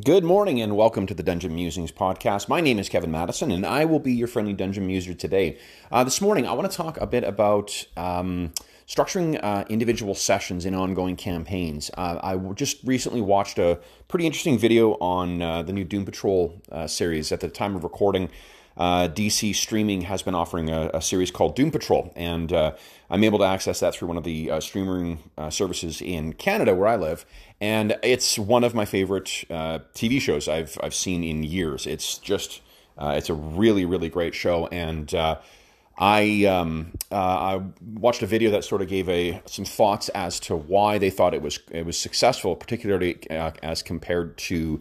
Good morning and welcome to the Dungeon Musings podcast. My name is Kevin Madison and I will be your friendly dungeon muser today. Uh, this morning, I want to talk a bit about um, structuring uh, individual sessions in ongoing campaigns. Uh, I just recently watched a pretty interesting video on uh, the new Doom Patrol uh, series. At the time of recording, uh, DC Streaming has been offering a, a, series called Doom Patrol, and uh, I'm able to access that through one of the uh, streaming uh, services in Canada where I live. And it's one of my favorite uh, TV shows I've I've seen in years. It's just uh, it's a really really great show, and I um, I watched a video that sort of gave a some thoughts as to why they thought it was it was successful, particularly as compared to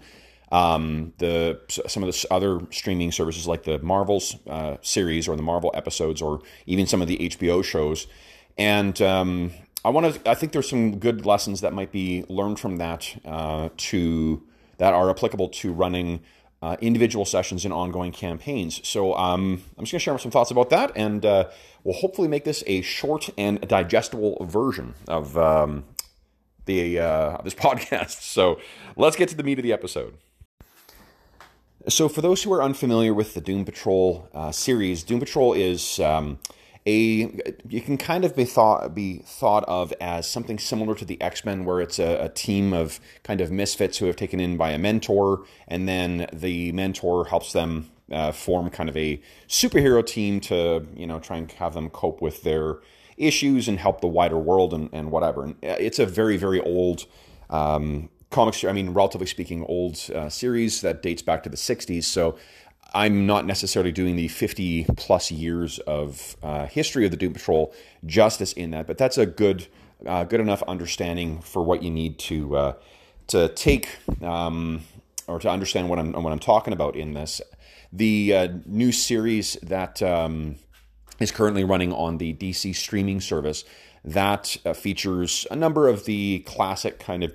um, the some of the other streaming services like the Marvels uh, series or the Marvel episodes or even some of the HBO shows. And um, I want to. I think there's some good lessons that might be learned from that uh, to that are applicable to running uh, individual sessions and ongoing campaigns. So um, I'm just going to share some thoughts about that, and uh, we'll hopefully make this a short and digestible version of um, the uh, this podcast. So let's get to the meat of the episode. So, for those who are unfamiliar with the Doom Patrol uh, series, Doom Patrol is um, a you can kind of be thought be thought of as something similar to the X Men, where it's a, a, team of kind of misfits who have taken in by a mentor, and then the mentor helps them uh, form kind of a superhero team to you know try and have them cope with their issues and help the wider world and, and whatever. And uh, it's a very very old um, comics, I mean, relatively speaking, old uh, series that dates back to the 60s. So I'm not necessarily doing the 50 plus years of uh, history of the Doom Patrol justice in that, but that's a good, uh, good enough understanding for what you need to uh, to take um, or to understand what I'm what I'm talking about in this. The uh, new series that um, is currently running on the DC streaming service that uh, features a number of the classic kind of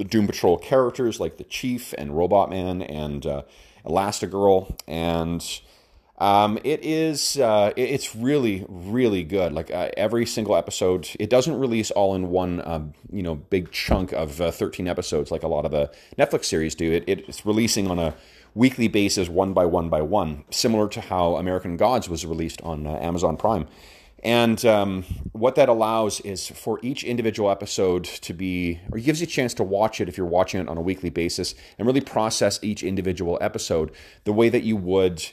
the Doom Patrol characters like the Chief and Robot Man and uh, Elastigirl, and um, it is uh, it's really really good. Like uh, every single episode, it doesn't release all in one um, you know big chunk of uh, thirteen episodes like a lot of the Netflix series do. It, it's releasing on a weekly basis, one by one by one, similar to how American Gods was released on uh, Amazon Prime. And um, what that allows is for each individual episode to be, or gives you a chance to watch it if you're watching it on a weekly basis and really process each individual episode the way that you would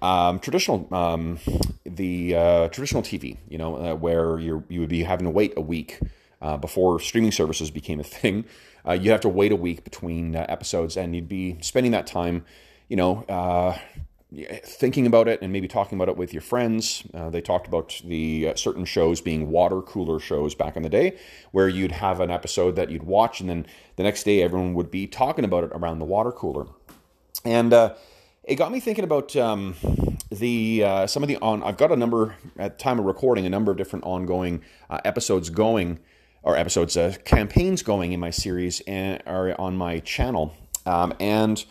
um, traditional, um, the uh, traditional TV, you know, uh, where you you would be having to wait a week uh, before streaming services became a thing. Uh, you have to wait a week between uh, episodes, and you'd be spending that time, you know uh, thinking about it and maybe talking about it with your friends. Uh, they talked about the uh, certain shows being water cooler shows back in the day, where you'd have an episode that you'd watch, and then the next day everyone would be talking about it around the water cooler. And uh, it got me thinking about um, the uh, some of the on. I've got a number at time of recording, a number of different ongoing uh, episodes going, or episodes uh, campaigns going in my series and are on my channel, um, and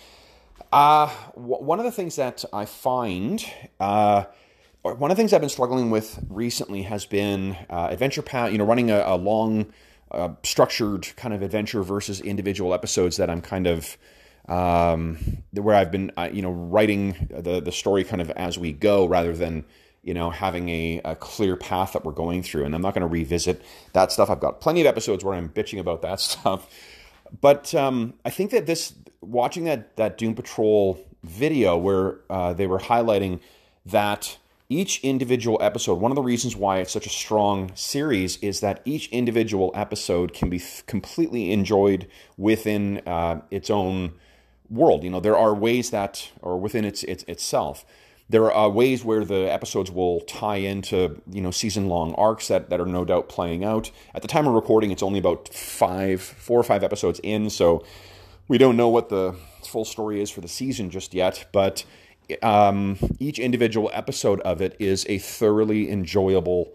uh, w- one of the things that I find, uh, one of the things I've been struggling with recently has been uh, adventure path. You know, running a, a long, uh, structured kind of adventure versus individual episodes that I'm kind of um, where I've been, uh, you know, writing the the story kind of as we go rather than you know having a, a clear path that we're going through. And I'm not going to revisit that stuff. I've got plenty of episodes where I'm bitching about that stuff. But um, I think that this watching that that Doom Patrol video where uh, they were highlighting that each individual episode, one of the reasons why it's such a strong series is that each individual episode can be completely enjoyed within uh, its own world. You know, there are ways that, or within its, its itself, there are ways where the episodes will tie into you know season long arcs that, that are no doubt playing out. At the time of recording, it's only about five, four or five episodes in, so we don't know what the full story is for the season just yet, but um, each individual episode of it is a thoroughly enjoyable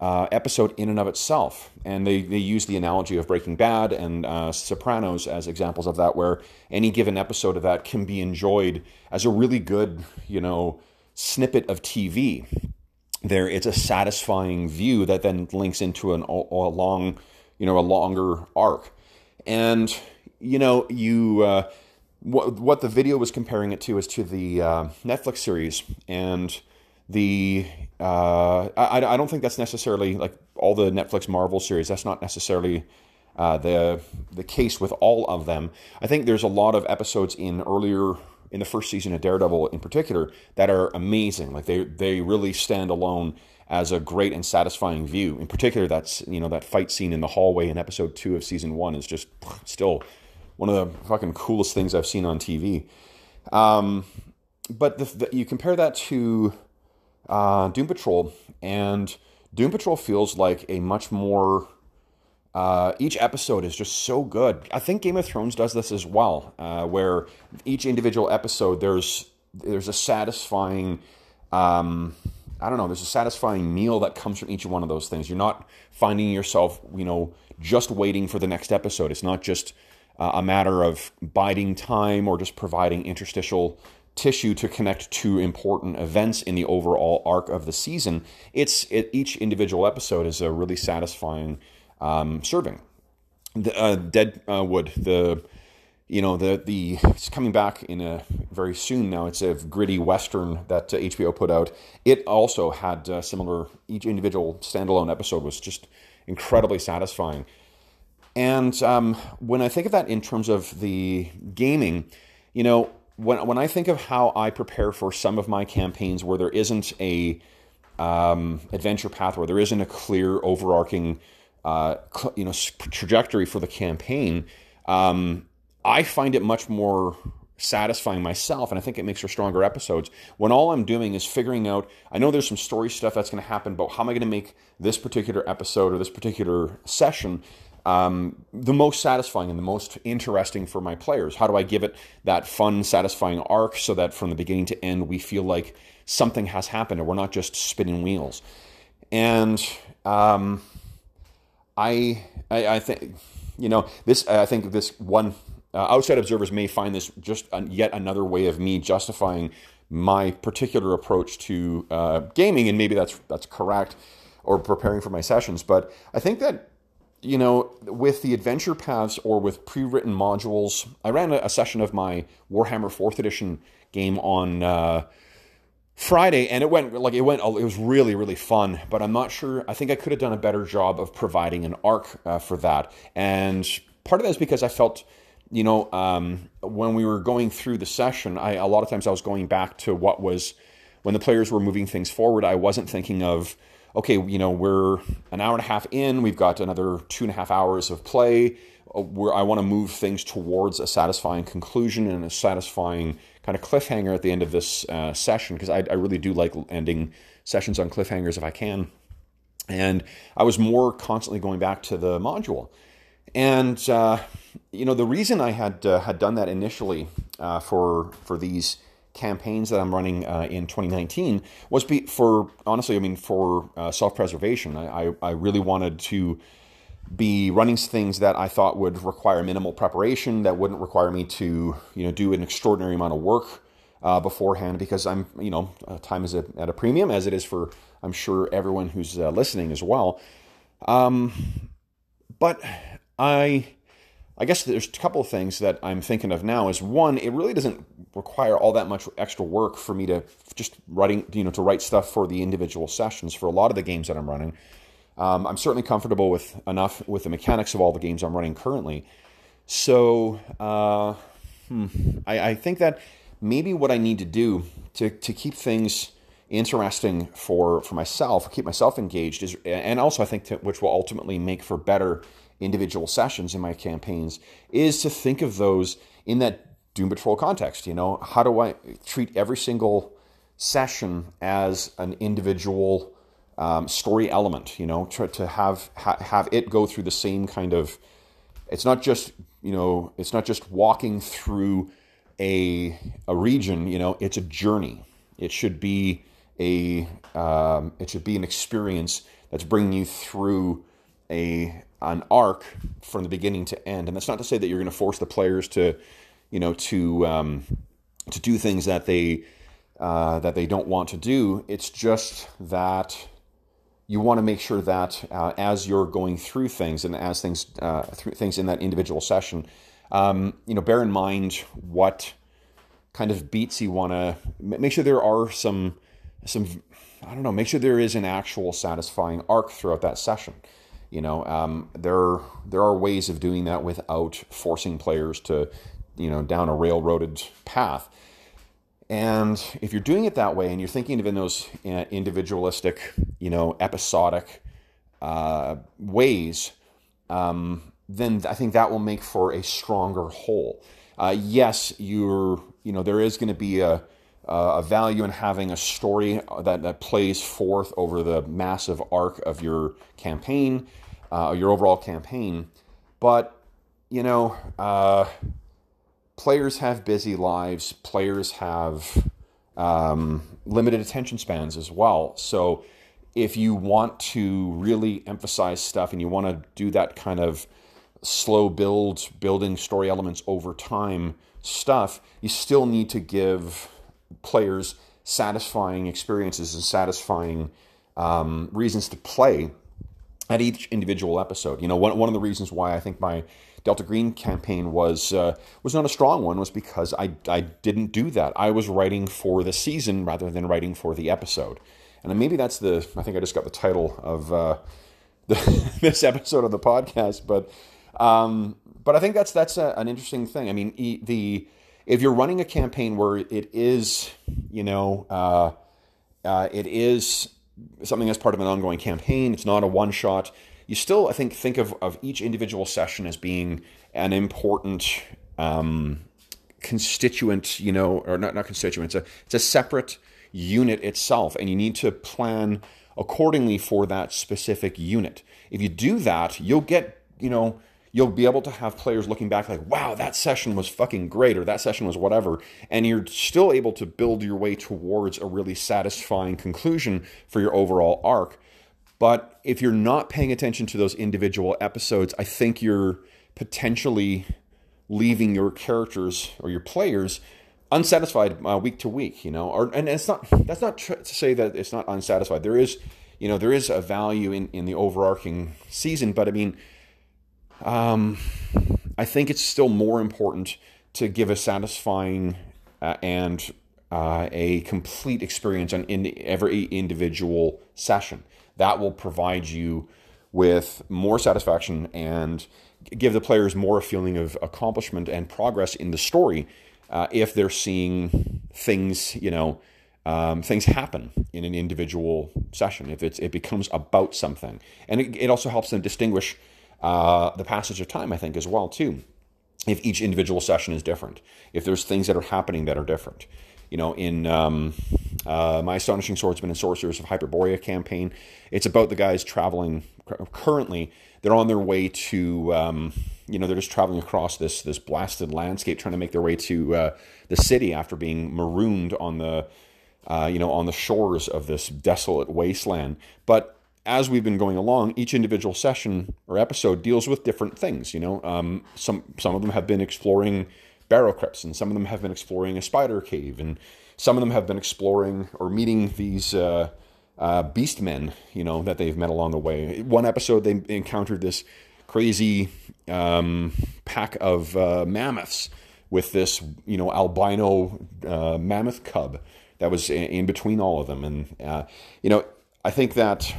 uh, episode in and of itself. And they, they use the analogy of Breaking Bad and uh, Sopranos as examples of that, where any given episode of that can be enjoyed as a really good, you know, snippet of TV. There, it's a satisfying view that then links into an, a long, you know, a longer arc. And you know, you uh, what what the video was comparing it to is to the uh, Netflix series and the uh, I, I don't think that's necessarily like all the Netflix Marvel series. That's not necessarily uh, the the case with all of them. I think there's a lot of episodes in earlier in the first season of Daredevil in particular that are amazing. Like they they really stand alone as a great and satisfying view. In particular, that's you know that fight scene in the hallway in episode two of season one is just still one of the fucking coolest things I've seen on TV. Um, but the, the, you compare that to uh, Doom Patrol, and Doom Patrol feels like a much more uh, each episode is just so good. I think Game of Thrones does this as well, uh, where each individual episode there's there's a satisfying, um, I don't know, there's a satisfying meal that comes from each one of those things. You're not finding yourself, you know, just waiting for the next episode. It's not just uh, a matter of biding time or just providing interstitial tissue to connect to important events in the overall arc of the season. It's it, each individual episode is a really satisfying um, serving. The, uh, Deadwood, the you know the the it's coming back in a very soon now. It's a gritty western that uh, HBO put out. It also had uh, similar. Each individual standalone episode was just incredibly satisfying. And um, when I think of that in terms of the gaming, you know, when when I think of how I prepare for some of my campaigns where there isn't a um, adventure path, where there isn't a clear overarching uh, you know trajectory for the campaign, um, I find it much more satisfying myself, and I think it makes for stronger episodes. When all I'm doing is figuring out, I know there's some story stuff that's going to happen, but how am I going to make this particular episode or this particular session um, the most satisfying and the most interesting for my players? How do I give it that fun, satisfying arc so that from the beginning to end we feel like something has happened and we're not just spinning wheels? And um, I, I, I think, you know, this, I think this one, uh, outside observers may find this just yet another way of me justifying my particular approach to uh, gaming, and maybe that's that's correct, or preparing for my sessions. But I think that you know, with the adventure paths or with pre-written modules, I ran a, a session of my Warhammer Fourth Edition game on. Uh, Friday, and it went like it went. It was really really fun, but I'm not sure. I think I could have done a better job of providing an arc uh, for that. And part of that is because I felt, you know, um, when we were going through the session, I a lot of times I was going back to what was when the players were moving things forward. I wasn't thinking of, okay, you know, we're an hour and a half in. We've got another two and a half hours of play. Uh, where I want to move things towards a satisfying conclusion and a satisfying kind of cliffhanger at the end of this uh, session because I, I, really do like ending sessions on cliffhangers if I can. And I was more constantly going back to the module. And uh, you know the reason I had uh, had done that initially uh, for for these campaigns that I'm running uh, in 2019 was be, for honestly I mean for uh, self preservation. I, I, I really wanted to be running things that I thought would require minimal preparation, that wouldn't require me to, you know, do an extraordinary amount of work uh, beforehand, because I'm, you know, uh, time is a, at a premium, as it is for, I'm sure, everyone who's uh, listening as well. Um, but I, I guess there's a couple of things that I'm thinking of now. Is one, it really doesn't require all that much extra work for me to just writing, you know, to write stuff for the individual sessions for a lot of the games that I'm running. Um, I'm certainly comfortable with enough with the mechanics of all the games I'm running currently. So uh, hmm, I, I, think that maybe what I need to do to, to keep things interesting for, for myself, keep myself engaged, is, and also I think to, which will ultimately make for better individual sessions in my campaigns, is to think of those in that Doom Patrol context. You know, how do I treat every single session as an individual um, story element. You know, to, to have ha, have it go through the same kind of. It's not just you know, it's not just walking through a a region. You know, it's a journey. It should be a um, it should be an experience that's bringing you through a an arc from the beginning to end. And that's not to say that you're going to force the players to, you know, to um, to do things that they uh, that they don't want to do. It's just that you want to make sure that uh, as you're going through things and as things uh, things in that individual session, um, you know, bear in mind what kind of beats you want to make sure there are some some I don't know, make sure there is an actual satisfying arc throughout that session. You know, um, there there are ways of doing that without forcing players to, you know, down a railroaded path. And if you're doing it that way, and you're thinking of in those uh, individualistic, you know, episodic uh, ways, um, then I think that will make for a stronger whole. Uh, yes, you're, you know, there is going to be a, a value in having a story that, that plays forth over the massive arc of your campaign, uh, your overall campaign. But, you know, uh, players have busy lives, players have um, limited attention spans as well. So if you want to really emphasize stuff and you want to do that kind of slow build, building story elements over time stuff, you still need to give players satisfying experiences and satisfying um, reasons to play at each individual episode. You know, one, one of the reasons why I think my Delta Green campaign was uh, was not a strong one was because I, I didn't do that. I was writing for the season rather than writing for the episode. And maybe that's the, I think I just got the title of uh, the, this episode of the podcast, but um, but I think that's that's a, an interesting thing. I mean, the if you're running a campaign where it is, you know, uh, uh, it is something as part of an ongoing campaign. It's not a one shot. You still, I think, think of, of each individual session as being an important um, constituent, you know, or not, not constituent. It's a, it's a separate unit itself, and you need to plan accordingly for that specific unit. If you do that, you'll get, you know, you'll be able to have players looking back like, wow, that session was fucking great, or that session was whatever. And you're still able to build your way towards a really satisfying conclusion for your overall arc. But if you're not paying attention to those individual episodes, I think you're potentially leaving your characters or your players unsatisfied uh, week to week, you know, or, and it's not, that's not tr- to say that it's not unsatisfied. There is, you know, there is a value in, in the overarching season, but I mean, um, I think it's still more important to give a satisfying uh, and uh, a complete experience on in every individual session. That will provide you with more satisfaction and give the players more a feeling of accomplishment and progress in the story uh, if they're seeing things, you know, um, things happen in an individual session. If it's it becomes about something, and it, it also helps them distinguish uh, the passage of time, I think, as well, too. If each individual session is different, if there's things that are happening that are different. You know, in um, uh, my Astonishing Swordsmen and Sorcerers of Hyperborea campaign, it's about the guys traveling currently. They're on their way to, um, you know, they're just traveling across this this blasted landscape, trying to make their way to uh, the city after being marooned on the, uh, you know, on the shores of this desolate wasteland. But as we've been going along, each individual session or episode deals with different things. You know, um, some some of them have been exploring barrow crypts, and some of them have been exploring a spider cave, and some of them have been exploring or meeting these uh, uh, beast men. You know that they've met along the way. One episode they encountered this crazy um, pack of uh, mammoths with this you know albino uh, mammoth cub that was in between all of them, and uh, you know I think that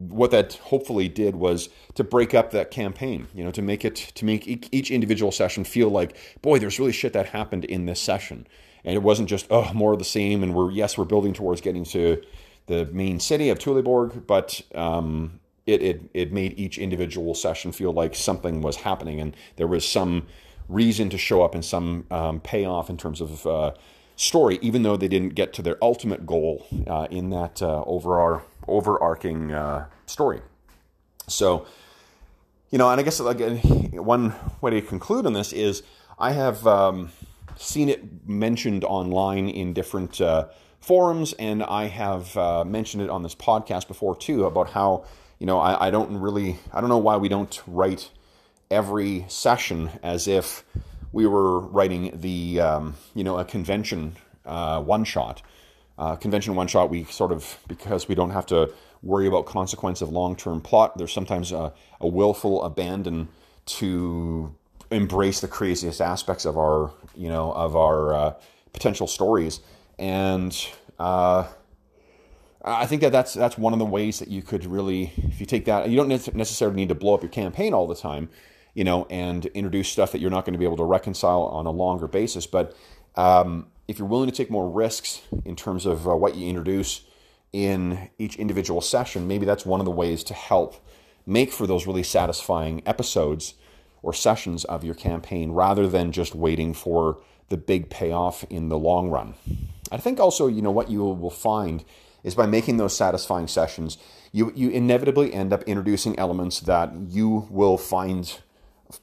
what that hopefully did was to break up that campaign you know to make it to make each individual session feel like boy there's really shit that happened in this session. And it wasn't just oh more of the same and we're yes we're building towards getting to the main city of Tuleborg but um, it, it it made each individual session feel like something was happening. And there was some reason to show up and some um, payoff in terms of uh, story even though they didn't get to their ultimate goal uh, in that uh, overall overarching uh, story. So, you know, and I guess again, one way to conclude on this is I have um, seen it mentioned online in different uh, forums, and I have uh, mentioned it on this podcast before too about how you know I, I don't really I don't know why we don't write every session as if we were writing the um, you know a convention uh, one shot uh, convention one shot, we sort of, because we don't have to worry about consequence of long term plot, there's sometimes a, a willful abandon to embrace the craziest aspects of our you know of our uh, potential stories and uh, I think that that's that's one of the ways that you could really, if you take that, you don't necessarily need to blow up your campaign all the time, you know, and introduce stuff that you're not going to be able to reconcile on a longer basis. But um, if you're willing to take more risks in terms of uh, what you introduce in each individual session, maybe that's one of the ways to help make for those really satisfying episodes or sessions of your campaign rather than just waiting for the big payoff in the long run. I think also, you know, what you will find is by making those satisfying sessions, you, you inevitably end up introducing elements that you will find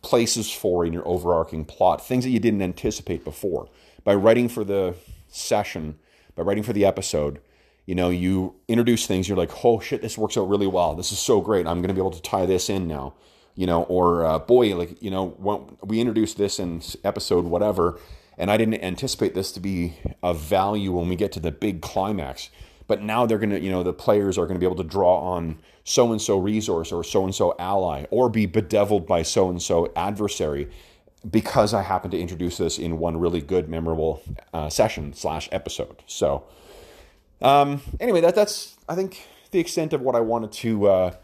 places for in your overarching plot, things that you didn't anticipate before. By writing for the session, by writing for the episode, you know, you introduce things, you're like, oh shit, this works out really well. This is so great. I'm going to be able to tie this in now. You know, or uh, boy, like, you know, we introduced this in episode whatever, and I didn't anticipate this to be of value when we get to the big climax but now they're going to, you know, the players are going to be able to draw on so and so resource or so and so ally or be bedeviled by so and so adversary because I happen to introduce this in one really good, memorable uh, session slash episode. So, um, anyway, that that's I think the extent of what I wanted to uh,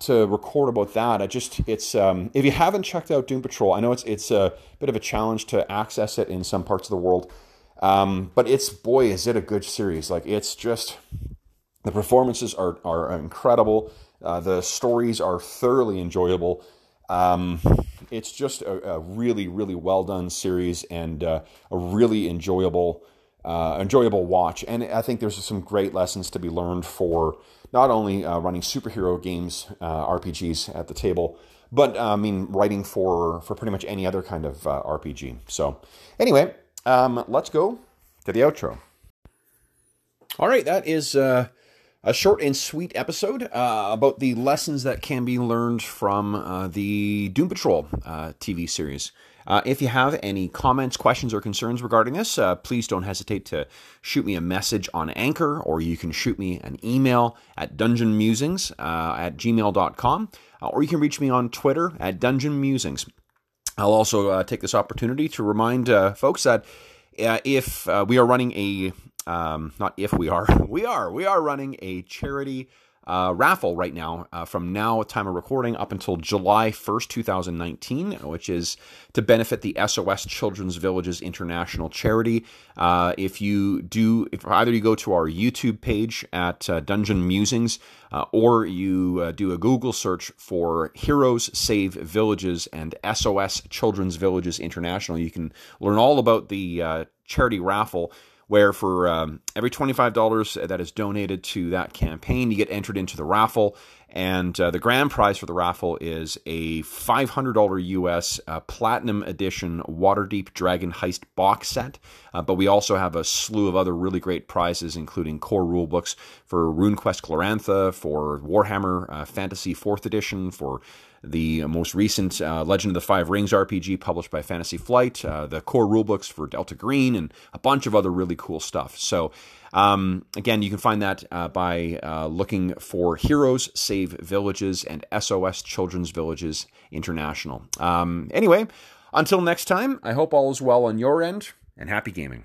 to record about that. I just it's um, if you haven't checked out Doom Patrol, I know it's it's a bit of a challenge to access it in some parts of the world. Um, but it's boy, is it a good series! Like it's just the performances are are incredible. Uh, the stories are thoroughly enjoyable. Um, it's just a, a, really, really well done series and uh, a really enjoyable, uh, enjoyable watch. And I think there's some great lessons to be learned for not only uh, running superhero games, uh, RPGs at the table, but uh, I mean writing for for pretty much any other kind of RPG. So anyway, um, let's go to the outro. All right, that is uh, a short and sweet episode uh, about the lessons that can be learned from uh, the Doom Patrol uh, TV series. Uh, if you have any comments, questions, or concerns regarding this, uh, please don't hesitate to shoot me a message on Anchor, or you can shoot me an email at dungeonmusings at gmail.com, or you can reach me on Twitter at dungeonmusings. I'll also uh, take this opportunity to remind uh, folks that uh, if uh, we are running a, um, not if we are, we are, we are running a charity uh, raffle right now uh, from now time of recording up until July 1st, 2019, which is to benefit the SOS Children's Villages International Charity. Uh, if you do, if either you go to our YouTube page at uh, Dungeon Musings uh, or you uh, do a Google search for Heroes Save Villages and SOS Children's Villages International, you can learn all about the charity raffle where for um, every $25 that is donated to that campaign, you get entered into the raffle. And uh, the grand prize for the raffle is a $500 US uh, Platinum Edition Waterdeep Dragon Heist box set. Uh, but we also have a slew of other really great prizes, including core rulebooks for RuneQuest Glorantha, for Warhammer uh, Fantasy 4th Edition, for the most recent uh, Legend of the Five Rings RPG published by Fantasy Flight, uh, the core rulebooks for Delta Green, and a bunch of other really cool stuff. So, um, again, you can find that uh, by uh, looking for Heroes Save Villages and SOS Children's Villages International. Um, anyway, until next time, I hope all is well on your end, and happy gaming.